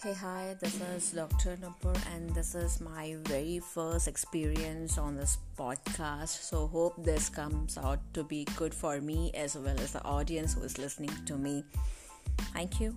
Hey, hi, this is Dr. Nupur, and this is my very first experience on this podcast. So, hope this comes out to be good for me as well as the audience who is listening to me. Thank you.